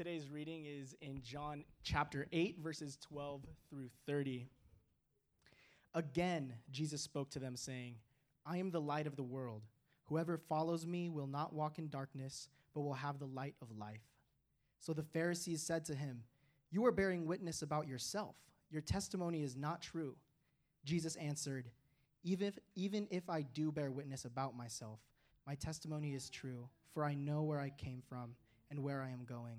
today's reading is in John chapter 8, verses 12 through 30. Again, Jesus spoke to them, saying, I am the light of the world. Whoever follows me will not walk in darkness, but will have the light of life. So the Pharisees said to him, You are bearing witness about yourself. Your testimony is not true. Jesus answered, even if, even if I do bear witness about myself, my testimony is true, for I know where I came from and where I am going.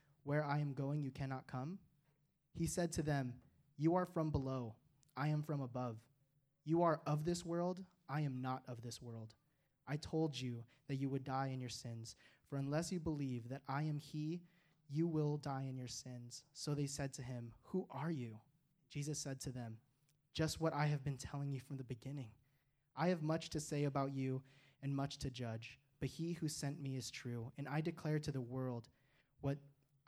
Where I am going, you cannot come? He said to them, You are from below, I am from above. You are of this world, I am not of this world. I told you that you would die in your sins, for unless you believe that I am he, you will die in your sins. So they said to him, Who are you? Jesus said to them, Just what I have been telling you from the beginning. I have much to say about you and much to judge but he who sent me is true, and I declare to the world what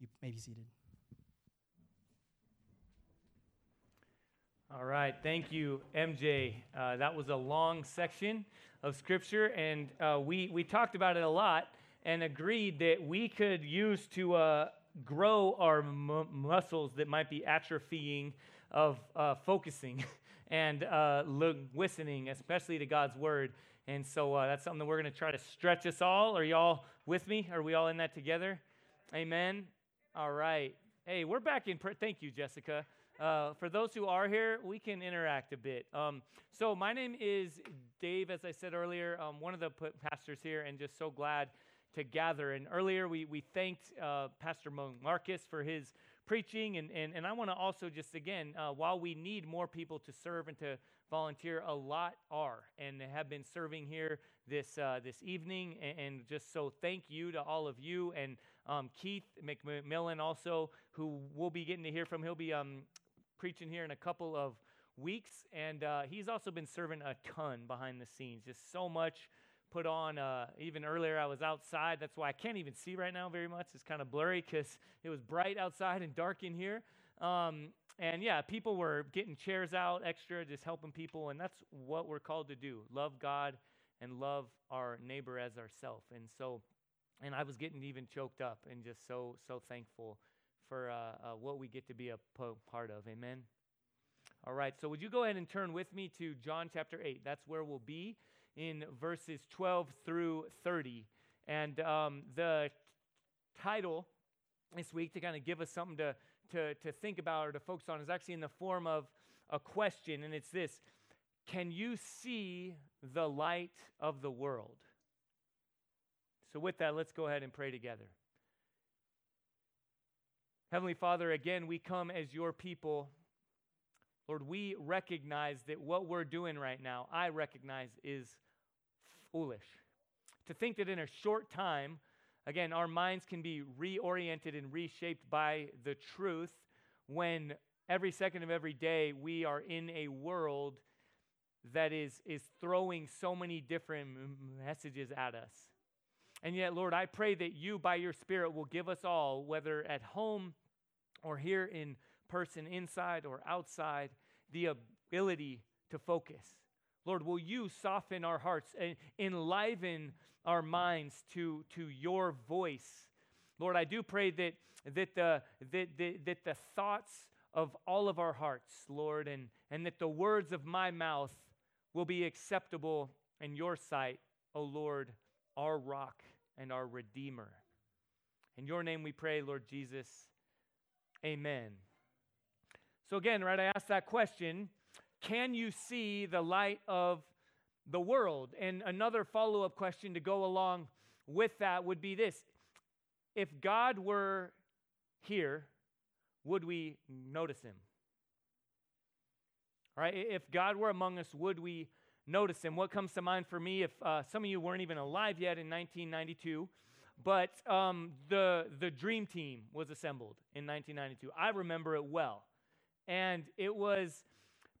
You may be seated. All right, thank you, MJ. Uh, that was a long section of scripture, and uh, we, we talked about it a lot and agreed that we could use to uh, grow our muscles that might be atrophying of uh, focusing and uh, listening, especially to God's word. And so uh, that's something that we're going to try to stretch us all. Are y'all with me? Are we all in that together? Amen. All right. Hey, we're back in. Thank you, Jessica. Uh, for those who are here, we can interact a bit. Um, so, my name is Dave, as I said earlier, um, one of the pastors here, and just so glad to gather. And earlier, we, we thanked uh, Pastor Marcus for his preaching. And, and, and I want to also just, again, uh, while we need more people to serve and to volunteer, a lot are and have been serving here this, uh, this evening. And, and, just so thank you to all of you. And um, Keith McMillan also, who we'll be getting to hear from. He'll be um, preaching here in a couple of weeks. And uh, he's also been serving a ton behind the scenes, just so much put on. Uh, even earlier, I was outside. That's why I can't even see right now very much. It's kind of blurry because it was bright outside and dark in here. Um, and yeah, people were getting chairs out extra, just helping people. And that's what we're called to do love God and love our neighbor as ourselves. And so, and I was getting even choked up and just so, so thankful for uh, uh, what we get to be a part of. Amen. All right, so would you go ahead and turn with me to John chapter 8? That's where we'll be in verses 12 through 30. And um, the title this week to kind of give us something to, to, to think about or to focus on is actually in the form of a question, and it's this Can you see the light of the world? So, with that, let's go ahead and pray together. Heavenly Father, again, we come as your people Lord, we recognize that what we're doing right now, I recognize, is foolish. To think that in a short time, again, our minds can be reoriented and reshaped by the truth when every second of every day we are in a world that is, is throwing so many different messages at us. And yet, Lord, I pray that you, by your Spirit, will give us all, whether at home or here in person, inside or outside, the ability to focus. Lord, will you soften our hearts and enliven our minds to, to your voice? Lord, I do pray that, that, the, that, that, that the thoughts of all of our hearts, Lord, and, and that the words of my mouth will be acceptable in your sight, O Lord, our rock and our redeemer. In your name we pray, Lord Jesus. Amen. So, again, right, I asked that question Can you see the light of the world? And another follow up question to go along with that would be this If God were here, would we notice him? Right? If God were among us, would we notice him? What comes to mind for me, if uh, some of you weren't even alive yet in 1992, but um, the, the Dream Team was assembled in 1992. I remember it well. And it was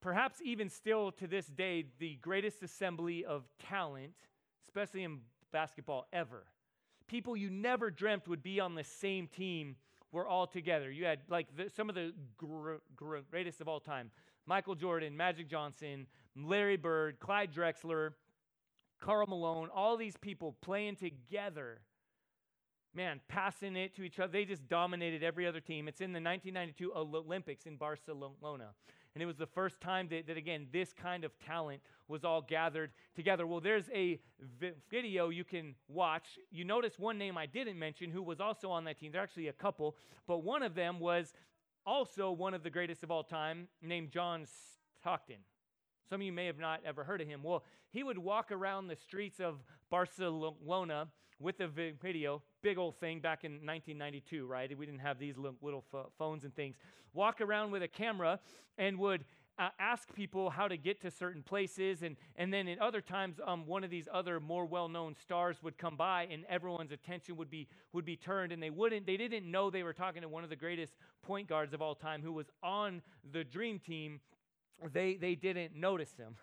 perhaps even still to this day the greatest assembly of talent, especially in basketball, ever. People you never dreamt would be on the same team were all together. You had like the, some of the gr- gr- greatest of all time Michael Jordan, Magic Johnson, Larry Bird, Clyde Drexler, Karl Malone, all these people playing together. Man, passing it to each other. They just dominated every other team. It's in the 1992 Olympics in Barcelona. And it was the first time that, that, again, this kind of talent was all gathered together. Well, there's a vi- video you can watch. You notice one name I didn't mention who was also on that team. There are actually a couple, but one of them was also one of the greatest of all time, named John Stockton. Some of you may have not ever heard of him. Well, he would walk around the streets of Barcelona with a video, big old thing back in 1992, right? We didn't have these little phones and things. Walk around with a camera and would uh, ask people how to get to certain places. And, and then in other times, um, one of these other more well-known stars would come by and everyone's attention would be, would be turned and they wouldn't, they didn't know they were talking to one of the greatest point guards of all time who was on the dream team. They, they didn't notice him.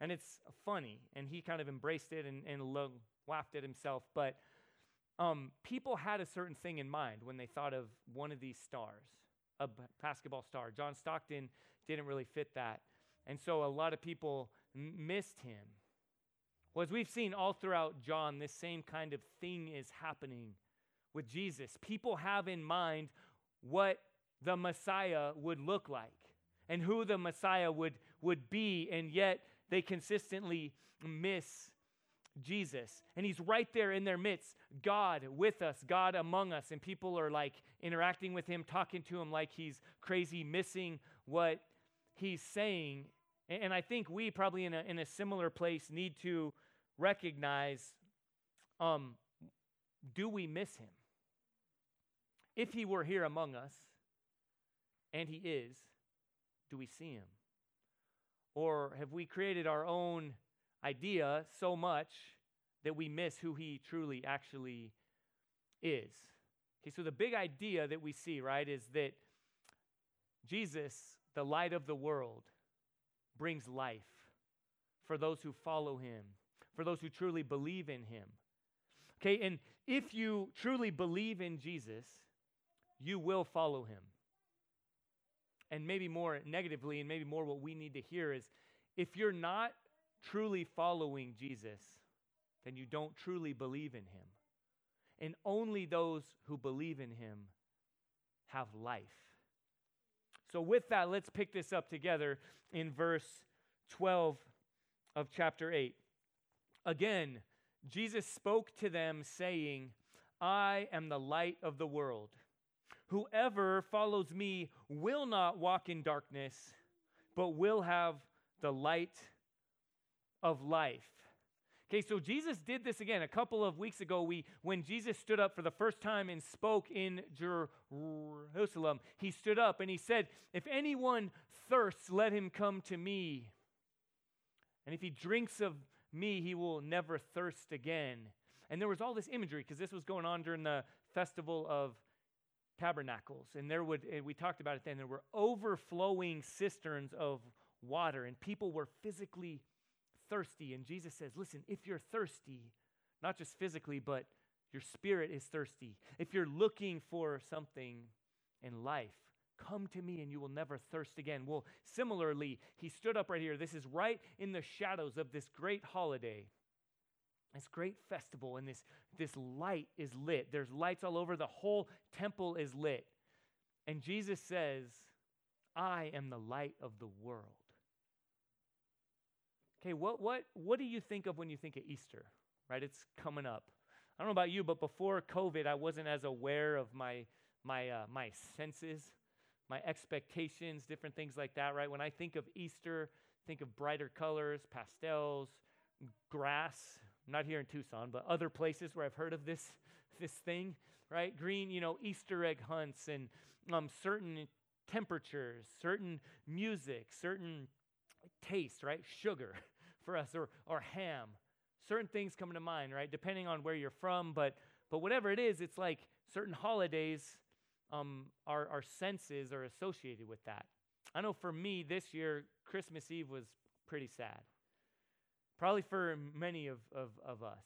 And it's funny. And he kind of embraced it and, and lo- laughed at himself. But um, people had a certain thing in mind when they thought of one of these stars, a basketball star. John Stockton didn't really fit that. And so a lot of people m- missed him. Well, as we've seen all throughout John, this same kind of thing is happening with Jesus. People have in mind what the Messiah would look like and who the Messiah would, would be, and yet they consistently miss Jesus. And he's right there in their midst, God with us, God among us. And people are like interacting with him, talking to him like he's crazy, missing what he's saying. And I think we probably in a, in a similar place need to recognize um, do we miss him? If he were here among us, and he is, do we see him? Or have we created our own idea so much that we miss who he truly actually is? Okay, so the big idea that we see, right, is that Jesus, the light of the world, brings life for those who follow him, for those who truly believe in him. Okay, and if you truly believe in Jesus, you will follow him. And maybe more negatively, and maybe more what we need to hear is if you're not truly following Jesus, then you don't truly believe in him. And only those who believe in him have life. So, with that, let's pick this up together in verse 12 of chapter 8. Again, Jesus spoke to them, saying, I am the light of the world. Whoever follows me will not walk in darkness, but will have the light of life. Okay, so Jesus did this again a couple of weeks ago. We, when Jesus stood up for the first time and spoke in Jerusalem, he stood up and he said, If anyone thirsts, let him come to me. And if he drinks of me, he will never thirst again. And there was all this imagery because this was going on during the festival of tabernacles. And there would, and we talked about it then, there were overflowing cisterns of water, and people were physically thirsty. And Jesus says, Listen, if you're thirsty, not just physically, but your spirit is thirsty, if you're looking for something in life, Come to me and you will never thirst again. Well, similarly, he stood up right here. This is right in the shadows of this great holiday, this great festival, and this, this light is lit. There's lights all over. The whole temple is lit. And Jesus says, I am the light of the world. Okay, what, what, what do you think of when you think of Easter? Right? It's coming up. I don't know about you, but before COVID, I wasn't as aware of my, my, uh, my senses, my expectations, different things like that, right? When I think of Easter, think of brighter colors, pastels, grass. Not here in Tucson, but other places where I've heard of this, this thing, right? Green, you know, Easter egg hunts and um, certain temperatures, certain music, certain taste, right? Sugar for us, or, or ham. Certain things come to mind, right? Depending on where you're from, but but whatever it is, it's like certain holidays, um, our, our senses are associated with that. I know for me this year, Christmas Eve was pretty sad. Probably for many of, of, of us,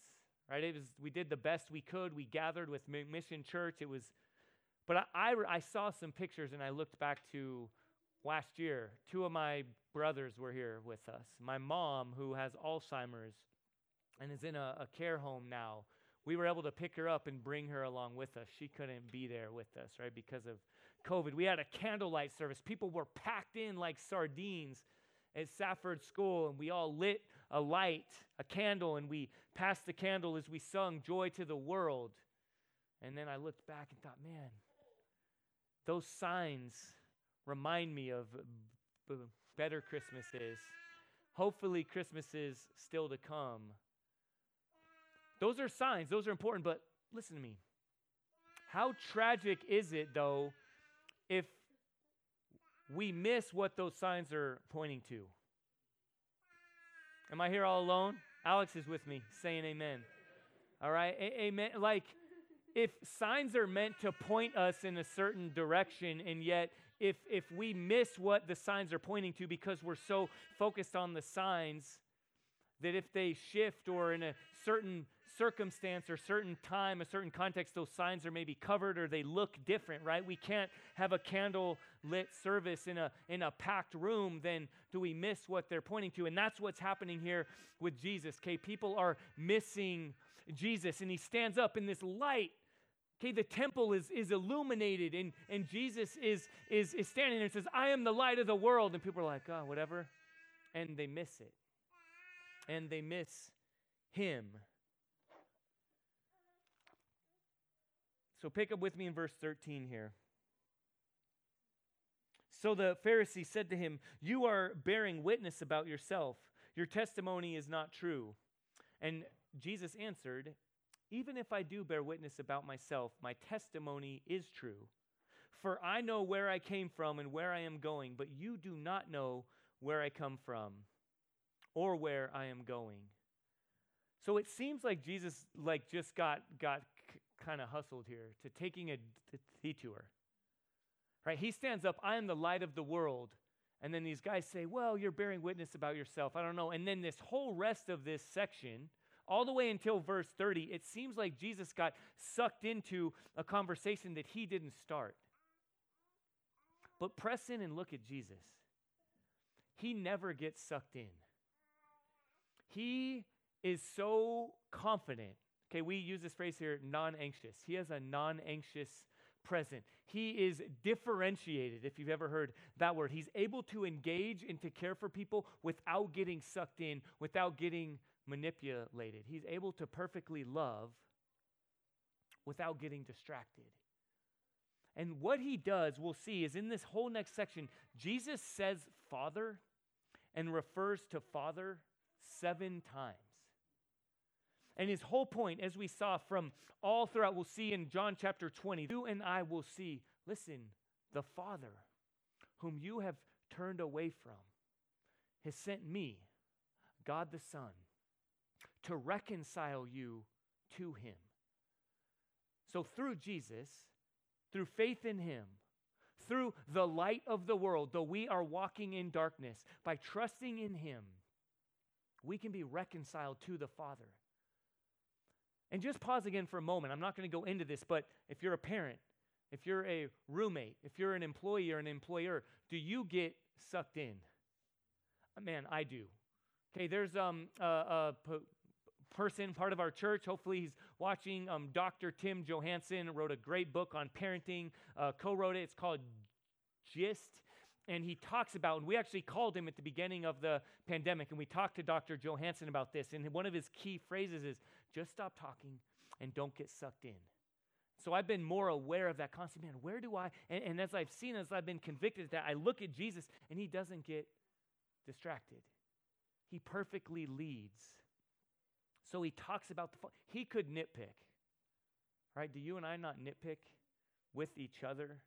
right? It was, we did the best we could. We gathered with Mission Church. It was but I, I, I, saw some pictures and I looked back to last year. Two of my brothers were here with us. My mom, who has Alzheimer's and is in a, a care home now, we were able to pick her up and bring her along with us. She couldn't be there with us, right, because of COVID. We had a candlelight service. People were packed in like sardines at Safford School, and we all lit a light, a candle, and we passed the candle as we sung Joy to the World. And then I looked back and thought, man, those signs remind me of b- better Christmases. Hopefully, Christmas is still to come. Those are signs, those are important, but listen to me. How tragic is it, though, if we miss what those signs are pointing to? Am I here all alone? Alex is with me, saying amen. All right, a- amen. Like, if signs are meant to point us in a certain direction, and yet if, if we miss what the signs are pointing to because we're so focused on the signs, that if they shift or in a certain circumstance or certain time, a certain context, those signs are maybe covered or they look different, right? We can't have a candle lit service in a, in a packed room, then do we miss what they're pointing to? And that's what's happening here with Jesus, okay? People are missing Jesus, and he stands up in this light Okay, the temple is, is illuminated, and, and Jesus is, is, is standing there and says, I am the light of the world. And people are like, oh, whatever. And they miss it. And they miss him. So pick up with me in verse 13 here. So the Pharisee said to him, You are bearing witness about yourself. Your testimony is not true. And Jesus answered, even if I do bear witness about myself, my testimony is true. For I know where I came from and where I am going, but you do not know where I come from or where I am going. So it seems like Jesus like just got got kind of hustled here to taking a detour. Right? He stands up, I am the light of the world. And then these guys say, "Well, you're bearing witness about yourself." I don't know. And then this whole rest of this section all the way until verse 30, it seems like Jesus got sucked into a conversation that he didn't start. But press in and look at Jesus. He never gets sucked in. He is so confident. Okay, we use this phrase here non anxious. He has a non anxious present. He is differentiated, if you've ever heard that word. He's able to engage and to care for people without getting sucked in, without getting manipulated. He's able to perfectly love without getting distracted. And what he does, we'll see, is in this whole next section, Jesus says Father and refers to Father seven times. And his whole point, as we saw from all throughout, we'll see in John chapter 20, you and I will see, listen, the Father whom you have turned away from has sent me, God the Son, to reconcile you to Him. So, through Jesus, through faith in Him, through the light of the world, though we are walking in darkness, by trusting in Him, we can be reconciled to the Father. And just pause again for a moment. I'm not going to go into this, but if you're a parent, if you're a roommate, if you're an employee or an employer, do you get sucked in? Uh, man, I do. Okay, there's um, a, a p- person, part of our church. Hopefully, he's watching. Um, Dr. Tim Johansson wrote a great book on parenting, uh, co wrote it. It's called Gist. And he talks about, and we actually called him at the beginning of the pandemic, and we talked to Dr. Johansson about this. And one of his key phrases is just stop talking and don't get sucked in. So I've been more aware of that constantly. Man, where do I? And, and, as I've seen, as I've been convicted that, I look at Jesus and he doesn't get distracted. He perfectly leads. So he talks about the. He could nitpick, right? Do you and I not nitpick with each other?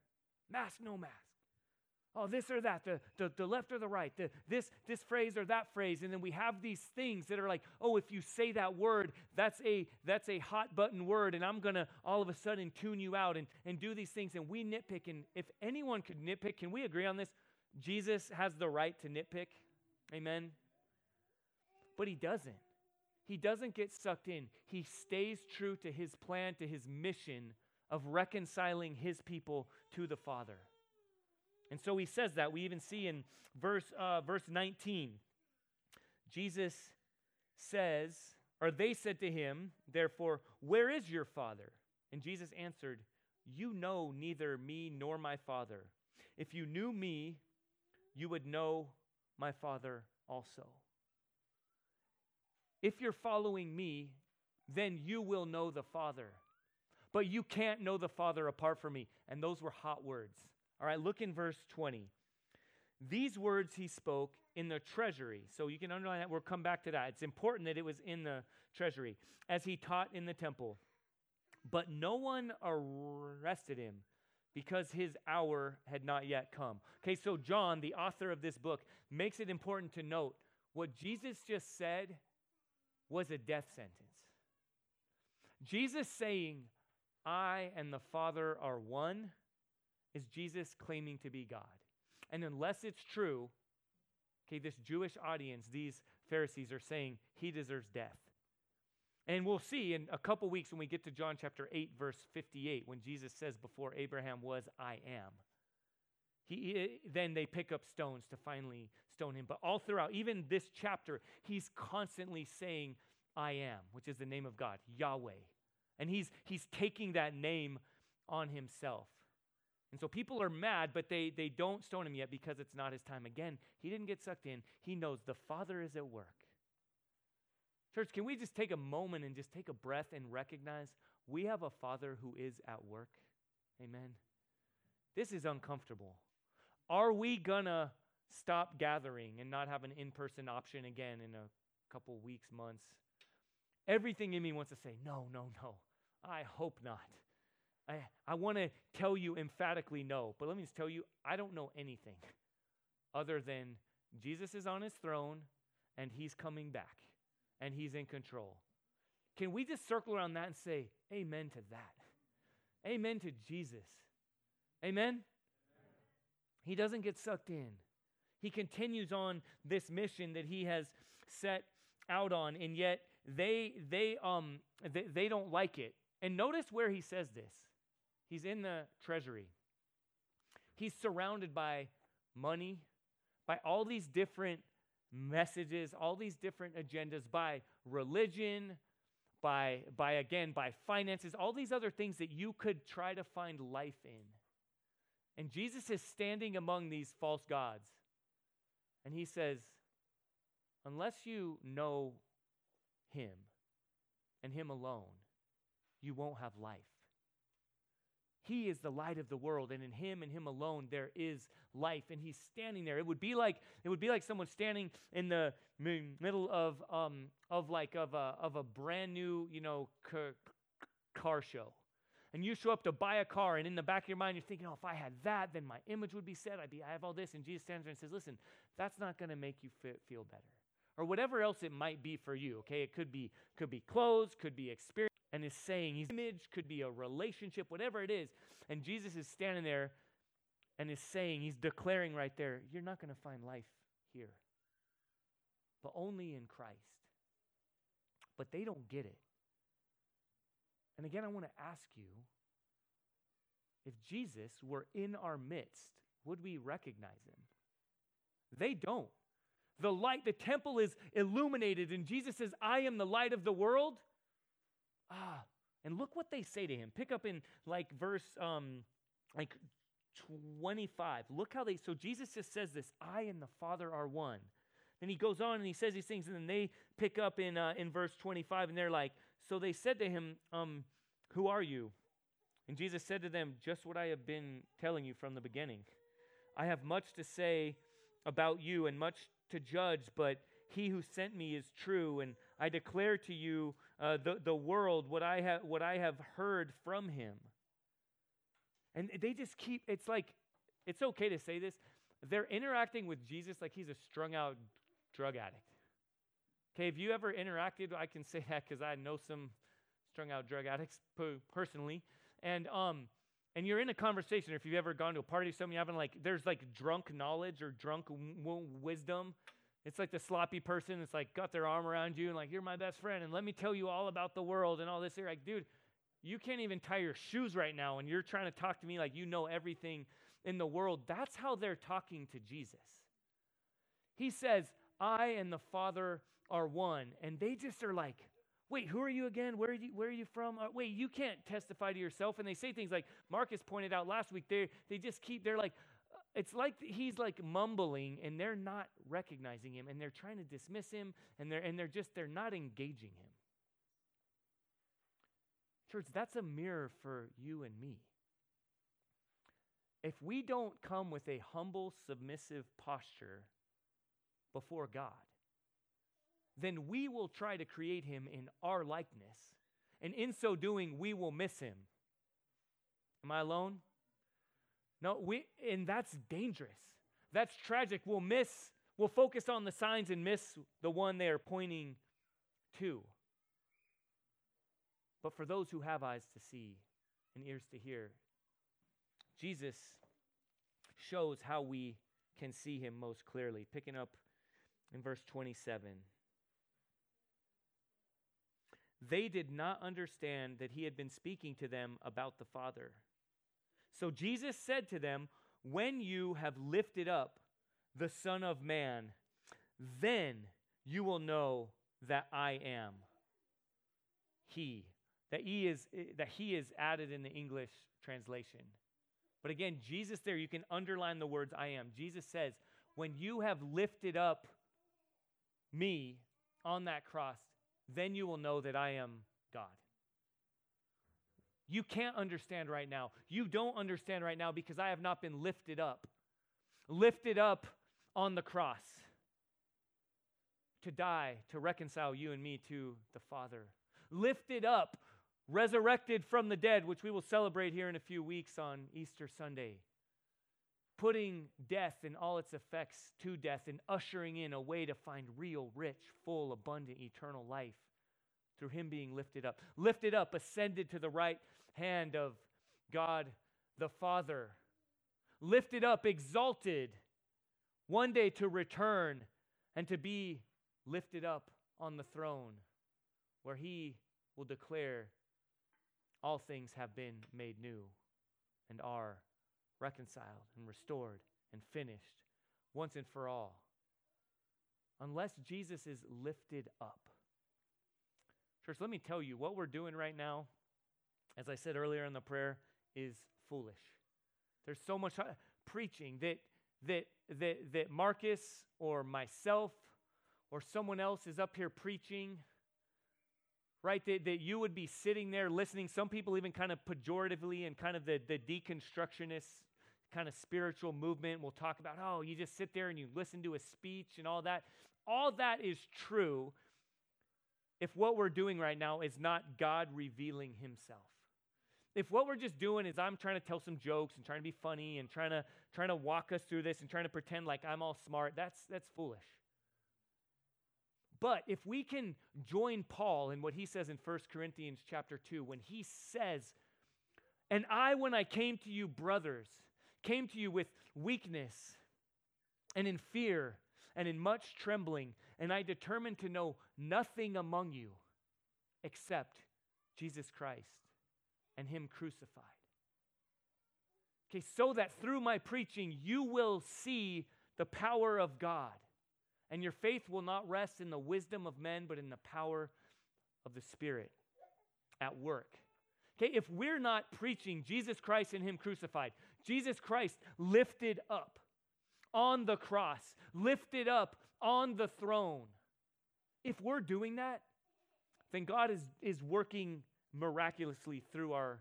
Mask, no mask. Oh, this or that, the, the, the left or the right, the, this, this phrase or that phrase. And then we have these things that are like, oh, if you say that word, that's a, that's a hot button word, and I'm going to all of a sudden tune you out and, and do these things. And we nitpick. And if anyone could nitpick, can we agree on this? Jesus has the right to nitpick. Amen? But he doesn't. He doesn't get sucked in. He stays true to his plan, to his mission of reconciling his people to the Father. And so he says that. We even see in verse, uh, verse 19, Jesus says, or they said to him, therefore, where is your father? And Jesus answered, You know neither me nor my father. If you knew me, you would know my father also. If you're following me, then you will know the Father. But you can't know the Father apart from me. And those were hot words. All right, look in verse 20. These words he spoke in the treasury. So you can underline that. We'll come back to that. It's important that it was in the treasury as he taught in the temple. But no one arrested him because his hour had not yet come. Okay, so John, the author of this book, makes it important to note what Jesus just said was a death sentence. Jesus saying, I and the Father are one is Jesus claiming to be God. And unless it's true, okay, this Jewish audience, these Pharisees are saying he deserves death. And we'll see in a couple weeks when we get to John chapter 8, verse 58, when Jesus says, Before Abraham was, I am. He, then they pick up stones to finally stone him. But all throughout, even this chapter, he's constantly saying, I am, which is the name of God, Yahweh. And he's, he's taking that name on himself. And so people are mad, but they, they don't stone him yet because it's not his time. Again, he didn't get sucked in. He knows the Father is at work. Church, can we just take a moment and just take a breath and recognize we have a Father who is at work? Amen. This is uncomfortable. Are we going to stop gathering and not have an in person option again in a couple weeks, months? Everything in me wants to say, no, no, no. I hope not. I, I want to tell you emphatically no, but let me just tell you, I don't know anything other than Jesus is on his throne and he's coming back and he's in control. Can we just circle around that and say, Amen to that? Amen to Jesus. Amen? He doesn't get sucked in. He continues on this mission that he has set out on, and yet they they um they, they don't like it. And notice where he says this. He's in the treasury. He's surrounded by money, by all these different messages, all these different agendas, by religion, by, by again, by finances, all these other things that you could try to find life in. And Jesus is standing among these false gods. And he says, Unless you know him and him alone, you won't have life. He is the light of the world, and in him and him alone there is life. And he's standing there. It would be like it would be like someone standing in the middle of um of like of a of a brand new you know car, car show, and you show up to buy a car, and in the back of your mind you're thinking, oh, if I had that, then my image would be set. I'd be I have all this, and Jesus stands there and says, listen, that's not going to make you feel better, or whatever else it might be for you. Okay, it could be could be clothes, could be experience and is saying, his image could be a relationship, whatever it is. And Jesus is standing there and is saying, he's declaring right there, you're not going to find life here, but only in Christ. But they don't get it. And again, I want to ask you if Jesus were in our midst, would we recognize him? They don't. The light, the temple is illuminated, and Jesus says, I am the light of the world. Ah, and look what they say to him. Pick up in like verse um, like 25. Look how they, so Jesus just says this I and the Father are one. Then he goes on and he says these things, and then they pick up in, uh, in verse 25, and they're like, So they said to him, um, Who are you? And Jesus said to them, Just what I have been telling you from the beginning. I have much to say about you and much to judge, but he who sent me is true, and I declare to you uh, the, the world what I, have what I have heard from him. And they just keep, it's like, it's okay to say this. They're interacting with Jesus like he's a strung out drug addict. Okay, have you ever interacted? I can say that because I know some strung out drug addicts personally. And, um, and you're in a conversation, or if you've ever gone to a party, something you're having like, there's like drunk knowledge or drunk w- wisdom. It's like the sloppy person that's like got their arm around you and like, you're my best friend, and let me tell you all about the world and all this. You're like, dude, you can't even tie your shoes right now, and you're trying to talk to me like you know everything in the world. That's how they're talking to Jesus. He says, I and the Father are one. And they just are like, wait, who are you again? Where are you, where are you from? Uh, wait, you can't testify to yourself. And they say things like Marcus pointed out last week. They, they just keep, they're like, it's like he's like mumbling and they're not recognizing him and they're trying to dismiss him and they're, and they're just, they're not engaging him. Church, that's a mirror for you and me. If we don't come with a humble, submissive posture before God, then we will try to create him in our likeness. And in so doing, we will miss him. Am I alone? No, we and that's dangerous. That's tragic. We'll miss, we'll focus on the signs and miss the one they are pointing to. But for those who have eyes to see and ears to hear, Jesus shows how we can see him most clearly. Picking up in verse 27. They did not understand that he had been speaking to them about the Father. So Jesus said to them, When you have lifted up the Son of Man, then you will know that I am He. That he is that he is added in the English translation. But again, Jesus there, you can underline the words I am. Jesus says, When you have lifted up me on that cross, then you will know that I am God. You can't understand right now. You don't understand right now because I have not been lifted up. Lifted up on the cross to die, to reconcile you and me to the Father. Lifted up, resurrected from the dead, which we will celebrate here in a few weeks on Easter Sunday putting death and all its effects to death and ushering in a way to find real, rich, full, abundant, eternal life through Him being lifted up. Lifted up, ascended to the right hand of God the Father. Lifted up, exalted, one day to return and to be lifted up on the throne where He will declare all things have been made new and are reconciled and restored and finished once and for all. Unless Jesus is lifted up. Church, let me tell you what we're doing right now, as I said earlier in the prayer, is foolish. There's so much uh, preaching that that that that Marcus or myself or someone else is up here preaching right? That, that you would be sitting there listening. Some people even kind of pejoratively and kind of the, the deconstructionist kind of spiritual movement will talk about, oh, you just sit there and you listen to a speech and all that. All that is true if what we're doing right now is not God revealing himself. If what we're just doing is I'm trying to tell some jokes and trying to be funny and trying to trying to walk us through this and trying to pretend like I'm all smart, that's that's foolish. But if we can join Paul in what he says in 1 Corinthians chapter 2 when he says, "And I when I came to you brothers, came to you with weakness and in fear and in much trembling, and I determined to know nothing among you except Jesus Christ and Him crucified. Okay, so that through my preaching you will see the power of God. And your faith will not rest in the wisdom of men, but in the power of the Spirit at work. Okay, if we're not preaching Jesus Christ and Him crucified, Jesus Christ lifted up on the cross, lifted up on the throne, if we're doing that, then God is, is working miraculously through our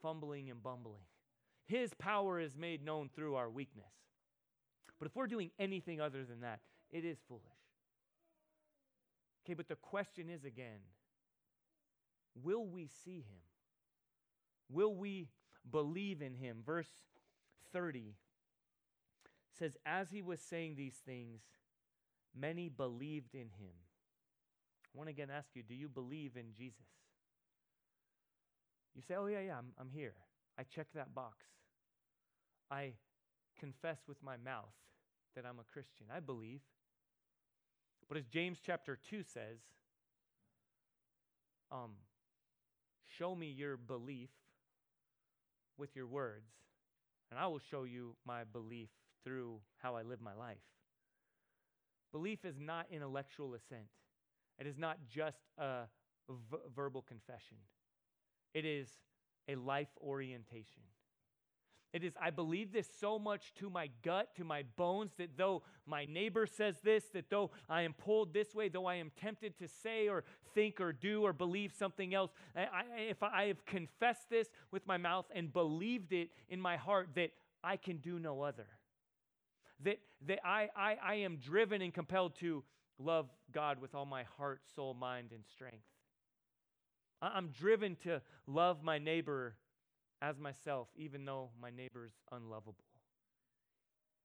fumbling and bumbling. His power is made known through our weakness. But if we're doing anything other than that, it is foolish. Okay, but the question is again will we see him? Will we believe in him? Verse 30 says, As he was saying these things, many believed in him. I want to again ask you do you believe in Jesus? You say, Oh, yeah, yeah, I'm, I'm here. I check that box. I confess with my mouth that I'm a Christian. I believe. But as James chapter 2 says, um, show me your belief with your words, and I will show you my belief through how I live my life. Belief is not intellectual assent, it is not just a v- verbal confession, it is a life orientation. It is, I believe this so much to my gut, to my bones, that though my neighbor says this, that though I am pulled this way, though I am tempted to say or think or do or believe something else, I, I, if I have confessed this with my mouth and believed it in my heart, that I can do no other. That, that I, I, I am driven and compelled to love God with all my heart, soul, mind, and strength. I'm driven to love my neighbor as myself, even though my neighbor's unlovable.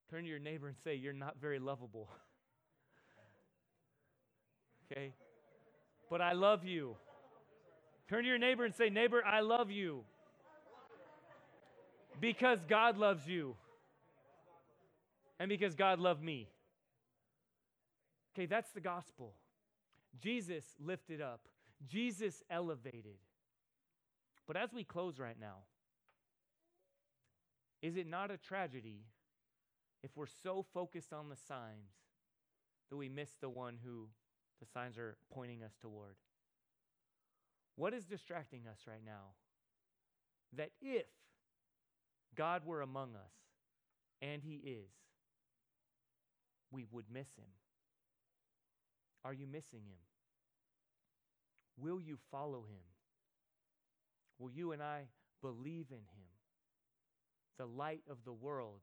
Turn to your neighbor and say, You're not very lovable. okay? But I love you. Turn to your neighbor and say, Neighbor, I love you. Because God loves you. And because God loved me. Okay, that's the gospel. Jesus lifted up, Jesus elevated. But as we close right now, is it not a tragedy if we're so focused on the signs that we miss the one who the signs are pointing us toward? What is distracting us right now? That if God were among us, and He is, we would miss Him. Are you missing Him? Will you follow Him? Will you and I believe in Him? the light of the world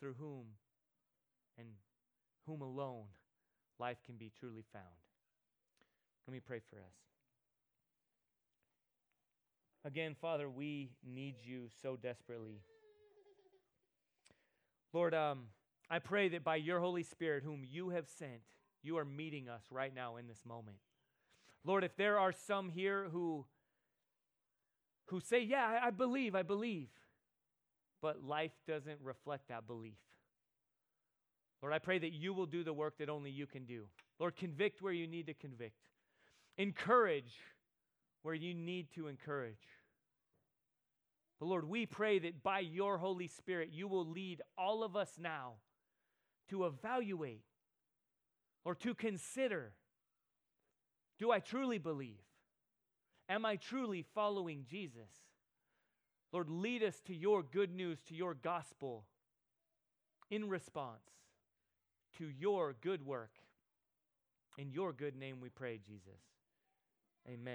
through whom and whom alone life can be truly found. Let me pray for us. Again, Father, we need you so desperately. Lord, um, I pray that by your Holy Spirit, whom you have sent, you are meeting us right now in this moment. Lord, if there are some here who, who say, Yeah, I, believe, I believe, but life doesn't reflect that belief. Lord, I pray that you will do the work that only you can do. Lord, convict where you need to convict, encourage where you need to encourage. But Lord, we pray that by your Holy Spirit, you will lead all of us now to evaluate or to consider do I truly believe? Am I truly following Jesus? Lord, lead us to your good news, to your gospel in response to your good work. In your good name we pray, Jesus. Amen.